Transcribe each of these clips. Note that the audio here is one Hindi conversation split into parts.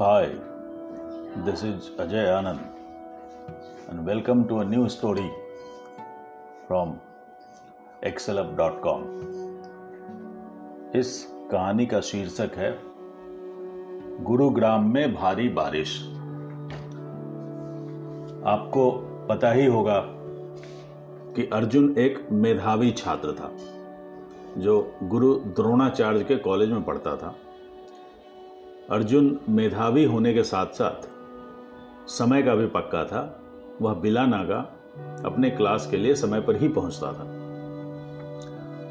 Hi, this is Ajay Anand, and welcome to a new story from excelup.com. इस कहानी का शीर्षक है गुरुग्राम में भारी बारिश आपको पता ही होगा कि अर्जुन एक मेधावी छात्र था जो गुरु द्रोणाचार्य के कॉलेज में पढ़ता था अर्जुन मेधावी होने के साथ साथ समय का भी पक्का था। वह बिला नागा अपने क्लास के लिए समय पर ही पहुँचता था।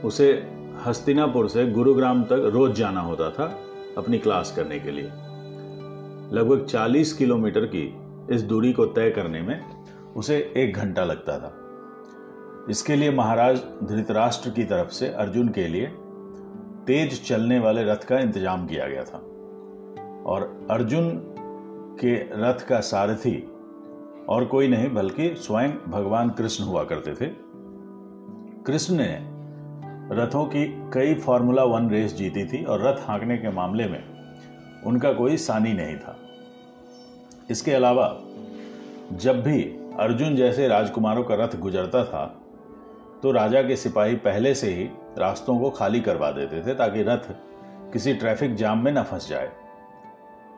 उसे हस्तिनापुर से गुरुग्राम तक रोज जाना होता था अपनी क्लास करने के लिए। लगभग 40 किलोमीटर की इस दूरी को तय करने में उसे एक घंटा लगता था। इसके लिए महाराज धृतराष्ट्र की तरफ़ से अर्जुन के लिए तेज चलने वाले रथ का इंतज़ाम किया गया था। और अर्जुन के रथ का सारथी और कोई नहीं, बल्कि स्वयं भगवान कृष्ण हुआ करते थे। कृष्ण ने रथों की कई फॉर्मूला वन रेस जीती थी और रथ हाँकने के मामले में उनका कोई सानी नहीं था। इसके अलावा, जब भी अर्जुन जैसे राजकुमारों का रथ गुजरता था तो राजा के सिपाही पहले से ही रास्तों को खाली करवा देते थे ताकि रथ किसी ट्रैफ़िक जाम में न फंस जाए।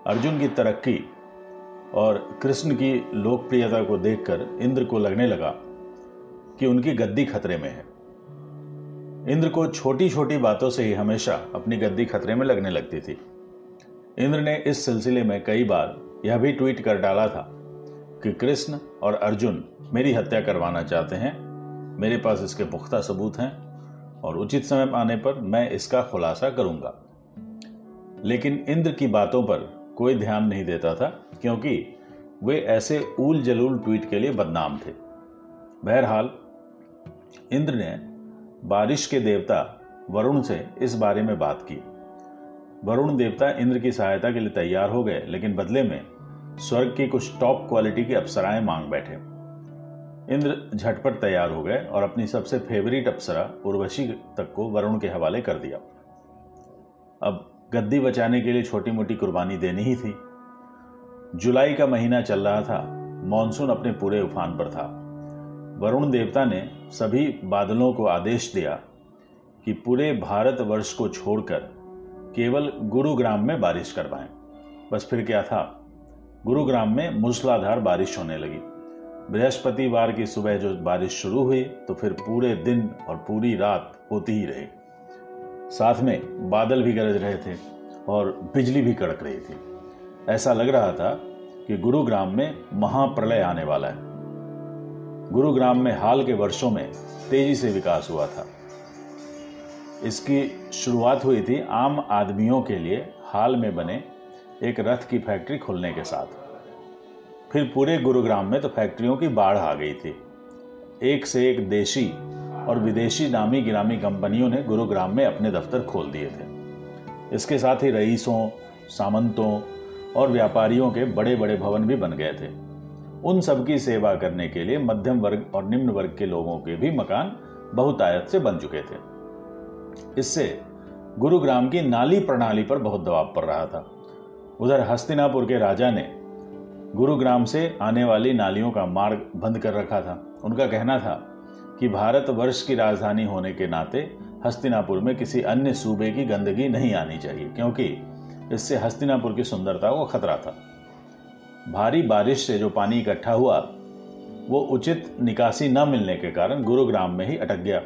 अर्जुन की तरक्की और कृष्ण की लोकप्रियता को देखकर इंद्र को लगने लगा कि उनकी गद्दी खतरे में है। इंद्र को छोटी छोटी बातों से ही हमेशा अपनी गद्दी खतरे में लगने लगती थी। इंद्र ने इस सिलसिले में कई बार यह भी ट्वीट कर डाला था कि कृष्ण और अर्जुन मेरी हत्या करवाना चाहते हैं, मेरे पास इसके पुख्ता सबूत हैं और उचित समय आने पर मैं इसका खुलासा करूँगा। लेकिन इंद्र की बातों पर कोई ध्यान नहीं देता था, क्योंकि वे ऐसे ऊल जलूल ट्वीट के लिए बदनाम थे। बहरहाल, इंद्र ने बारिश के देवता वरुण से इस बारे में बात की। वरुण देवता इंद्र की सहायता के लिए तैयार हो गए, लेकिन बदले में स्वर्ग की कुछ टॉप क्वालिटी की अप्सराएँ मांग बैठे। इंद्र झटपट तैयार हो गए और अपनी सबसे फेवरेट अप्सरा उर्वशी तक को वरुण के हवाले कर दिया। अब गद्दी बचाने के लिए छोटी मोटी कुर्बानी देनी ही थी। जुलाई का महीना चल रहा था, मॉनसून अपने पूरे उफान पर था। वरुण देवता ने सभी बादलों को आदेश दिया कि पूरे भारत वर्ष को छोड़कर केवल गुरुग्राम में बारिश करवाएँ। बस फिर क्या था? गुरुग्राम में मूसलाधार बारिश होने लगी। बृहस्पतिवार की सुबह जो बारिश शुरू हुई तो फिर पूरे दिन और पूरी रात होती ही रही। साथ में बादल भी गरज रहे थे और बिजली भी कड़क रही थी। ऐसा लग रहा था कि गुरुग्राम में महाप्रलय आने वाला है। गुरुग्राम में हाल के वर्षों में तेज़ी से विकास हुआ था। इसकी शुरुआत हुई थी आम आदमियों के लिए हाल में बने एक रथ की फैक्ट्री खुलने के साथ। फिर पूरे गुरुग्राम में तो फैक्ट्रियों की बाढ़ आ गई थी। एक से एक देशी और विदेशी नामी गिरामी कंपनियों ने गुरुग्राम में अपने दफ्तर खोल दिए थे। इसके साथ ही रईसों, सामंतों और व्यापारियों के बड़े बड़े भवन भी बन गए थे। उन सब की सेवा करने के लिए मध्यम वर्ग और निम्न वर्ग के लोगों के भी मकान बहुतायत से बन चुके थे। इससे गुरुग्राम की नाली प्रणाली पर बहुत दबाव पड़ रहा था। उधर हस्तिनापुर के राजा ने गुरुग्राम से आने वाली नालियों का मार्ग बंद कर रखा था। उनका कहना था कि भारत वर्ष की राजधानी होने के नाते हस्तिनापुर में किसी अन्य सूबे की गंदगी नहीं आनी चाहिए, क्योंकि इससे हस्तिनापुर की सुंदरता को खतरा था। भारी बारिश से जो पानी इकट्ठा हुआ, वो उचित निकासी न मिलने के कारण गुरुग्राम में ही अटक गया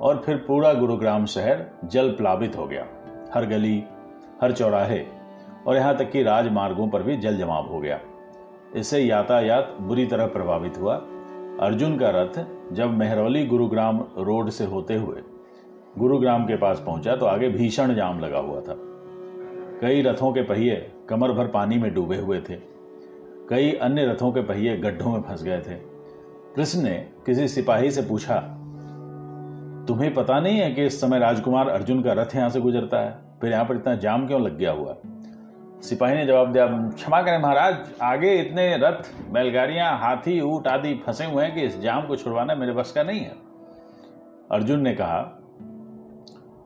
और फिर पूरा गुरुग्राम शहर जल प्लावित हो गया। हर गली, हर चौराहे और यहाँ तक कि राजमार्गों पर भी जल जमाव हो गया। इससे यातायात बुरी तरह प्रभावित हुआ। अर्जुन का रथ जब मेहरौली गुरुग्राम रोड से होते हुए गुरुग्राम के पास पहुँचा तो आगे भीषण जाम लगा हुआ था। कई रथों के पहिए कमर भर पानी में डूबे हुए थे। कई अन्य रथों के पहिए गड्ढों में फंस गए थे। कृष्ण ने किसी सिपाही से पूछा, तुम्हें पता नहीं है कि इस समय राजकुमार अर्जुन का रथ यहाँ से गुजरता है? फिर यहाँ पर इतना जाम क्यों लग गया हुआ? सिपाही ने जवाब दिया, क्षमा करें महाराज, आगे इतने रथ, बैलगाड़ियाँ, हाथी, ऊट आदि फंसे हुए हैं कि इस जाम को छुड़वाना मेरे बस का नहीं है। अर्जुन ने कहा,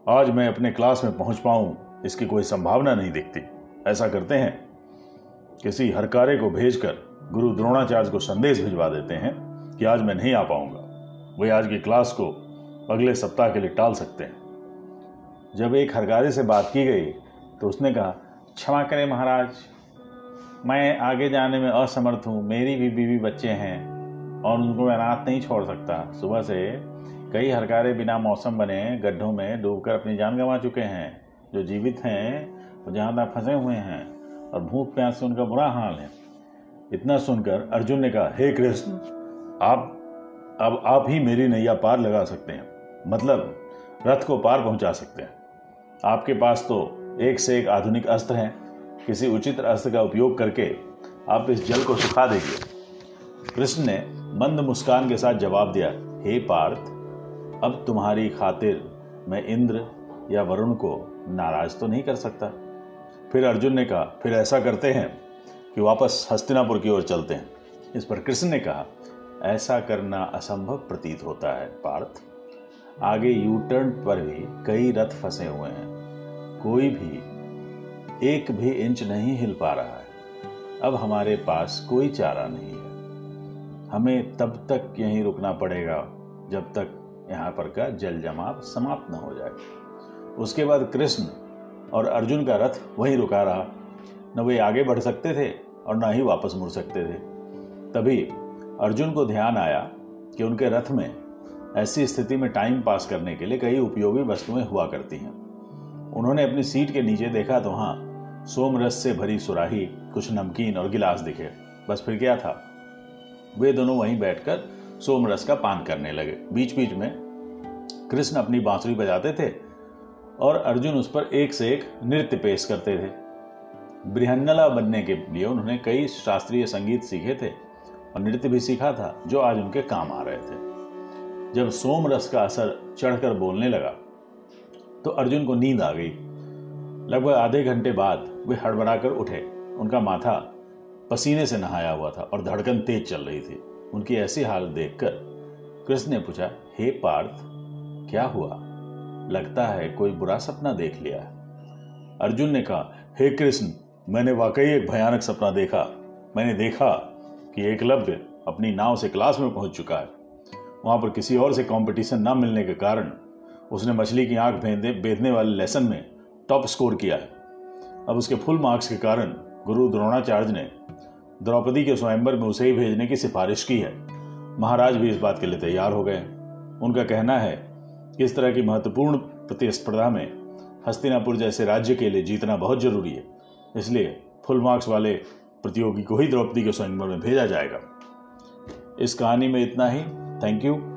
आज मैं अपने क्लास में पहुँच पाऊँ, इसकी कोई संभावना नहीं दिखती। ऐसा करते हैं, किसी हरकारे को भेजकर गुरु द्रोणाचार्य को संदेश भिजवा देते हैं कि आज मैं नहीं आ पाऊँगा। वे आज की क्लास को अगले सप्ताह के लिए टाल सकते हैं। जब एक हरकारे से बात की गई तो उसने कहा क्षमा करें महाराज। मैं आगे जाने में असमर्थ हूँ। मेरी भी बीवी बच्चे हैं और उनको मैं रात नहीं छोड़ सकता। सुबह से कई हरकारे बिना मौसम बने गड्ढों में डूबकर अपनी जान गंवा चुके हैं। जो जीवित हैं, वो जहाँ तक फंसे हुए हैं और भूख प्यास से उनका बुरा हाल है। इतना सुनकर अर्जुन ने कहा, हे कृष्ण, आप, अब आप ही मेरी नैया पार लगा सकते हैं। मतलब रथ को पार पहुँचा सकते हैं। आपके पास तो एक से एक आधुनिक अस्त्र हैं। किसी उचित अस्त्र का उपयोग करके आप इस जल को सुखा देंगे। कृष्ण ने मंद मुस्कान के साथ जवाब दिया, हे पार्थ, अब तुम्हारी खातिर मैं इंद्र या वरुण को नाराज़ तो नहीं कर सकता। फिर अर्जुन ने कहा, फिर ऐसा करते हैं कि वापस हस्तिनापुर की ओर चलते हैं। इस पर कृष्ण ने कहा, ऐसा करना असंभव प्रतीत होता है, पार्थ। आगे यू टर्न पर भी कई रथ फंसे हुए हैं। कोई भी एक भी इंच नहीं हिल पा रहा है। अब हमारे पास कोई चारा नहीं है। हमें तब तक यहीं रुकना पड़ेगा जब तक यहाँ पर का जल जमाव समाप्त न हो जाए। उसके बाद कृष्ण और अर्जुन का रथ वहीं रुका रहा। न वे आगे बढ़ सकते थे और न ही वापस मुड़ सकते थे। तभी अर्जुन को ध्यान आया कि उनके रथ में ऐसी स्थिति में टाइम पास करने के लिए कई उपयोगी वस्तुएँ हुआ करती हैं। उन्होंने अपनी सीट के नीचे देखा तो वहाँ सोम रस से भरी सुराही, कुछ नमकीन और गिलास दिखे। बस फिर क्या था? वे दोनों वहीं बैठकर सोम रस का पान करने लगे। बीच बीच में कृष्ण अपनी बांसुरी बजाते थे और अर्जुन उस पर एक से एक नृत्य पेश करते थे। बृहन्नला बनने के लिए उन्होंने कई शास्त्रीय संगीत सीखे थे और नृत्य भी सीखा था, जो आज उनके काम आ रहे थे। जब सोम रस का असर चढ़कर बोलने लगा तो अर्जुन को नींद आ गई। लगभग आधे घंटे बाद वे हड़बड़ाकर उठे। उनका माथा पसीने से नहाया हुआ था और धड़कन तेज चल रही थी। उनकी ऐसी हालत देखकर कृष्ण ने पूछा, हे पार्थ, क्या हुआ? लगता है कोई बुरा सपना देख लिया अर्जुन ने कहा, हे कृष्ण, मैंने वाकई एक भयानक सपना देखा। मैंने देखा कि एकलव्य अपनी नाव से क्लास में पहुँच चुका है। वहाँ पर किसी और से कंपटीशन ना मिलने के कारण उसने मछली की आँख भेदने बेचने वाले लेसन में टॉप स्कोर किया है। अब उसके फुल मार्क्स के कारण गुरु द्रोणाचार्य ने द्रौपदी के स्वयंवर में उसे ही भेजने की सिफारिश की है। महाराज भी इस बात के लिए तैयार हो गए। उनका कहना है कि इस तरह की महत्वपूर्ण प्रतिस्पर्धा में हस्तिनापुर जैसे राज्य के लिए जीतना बहुत ज़रूरी है। इसलिए फुल मार्क्स वाले प्रतियोगी को ही द्रौपदी के स्वयंवर में भेजा जाएगा। इस कहानी में इतना ही। Thank you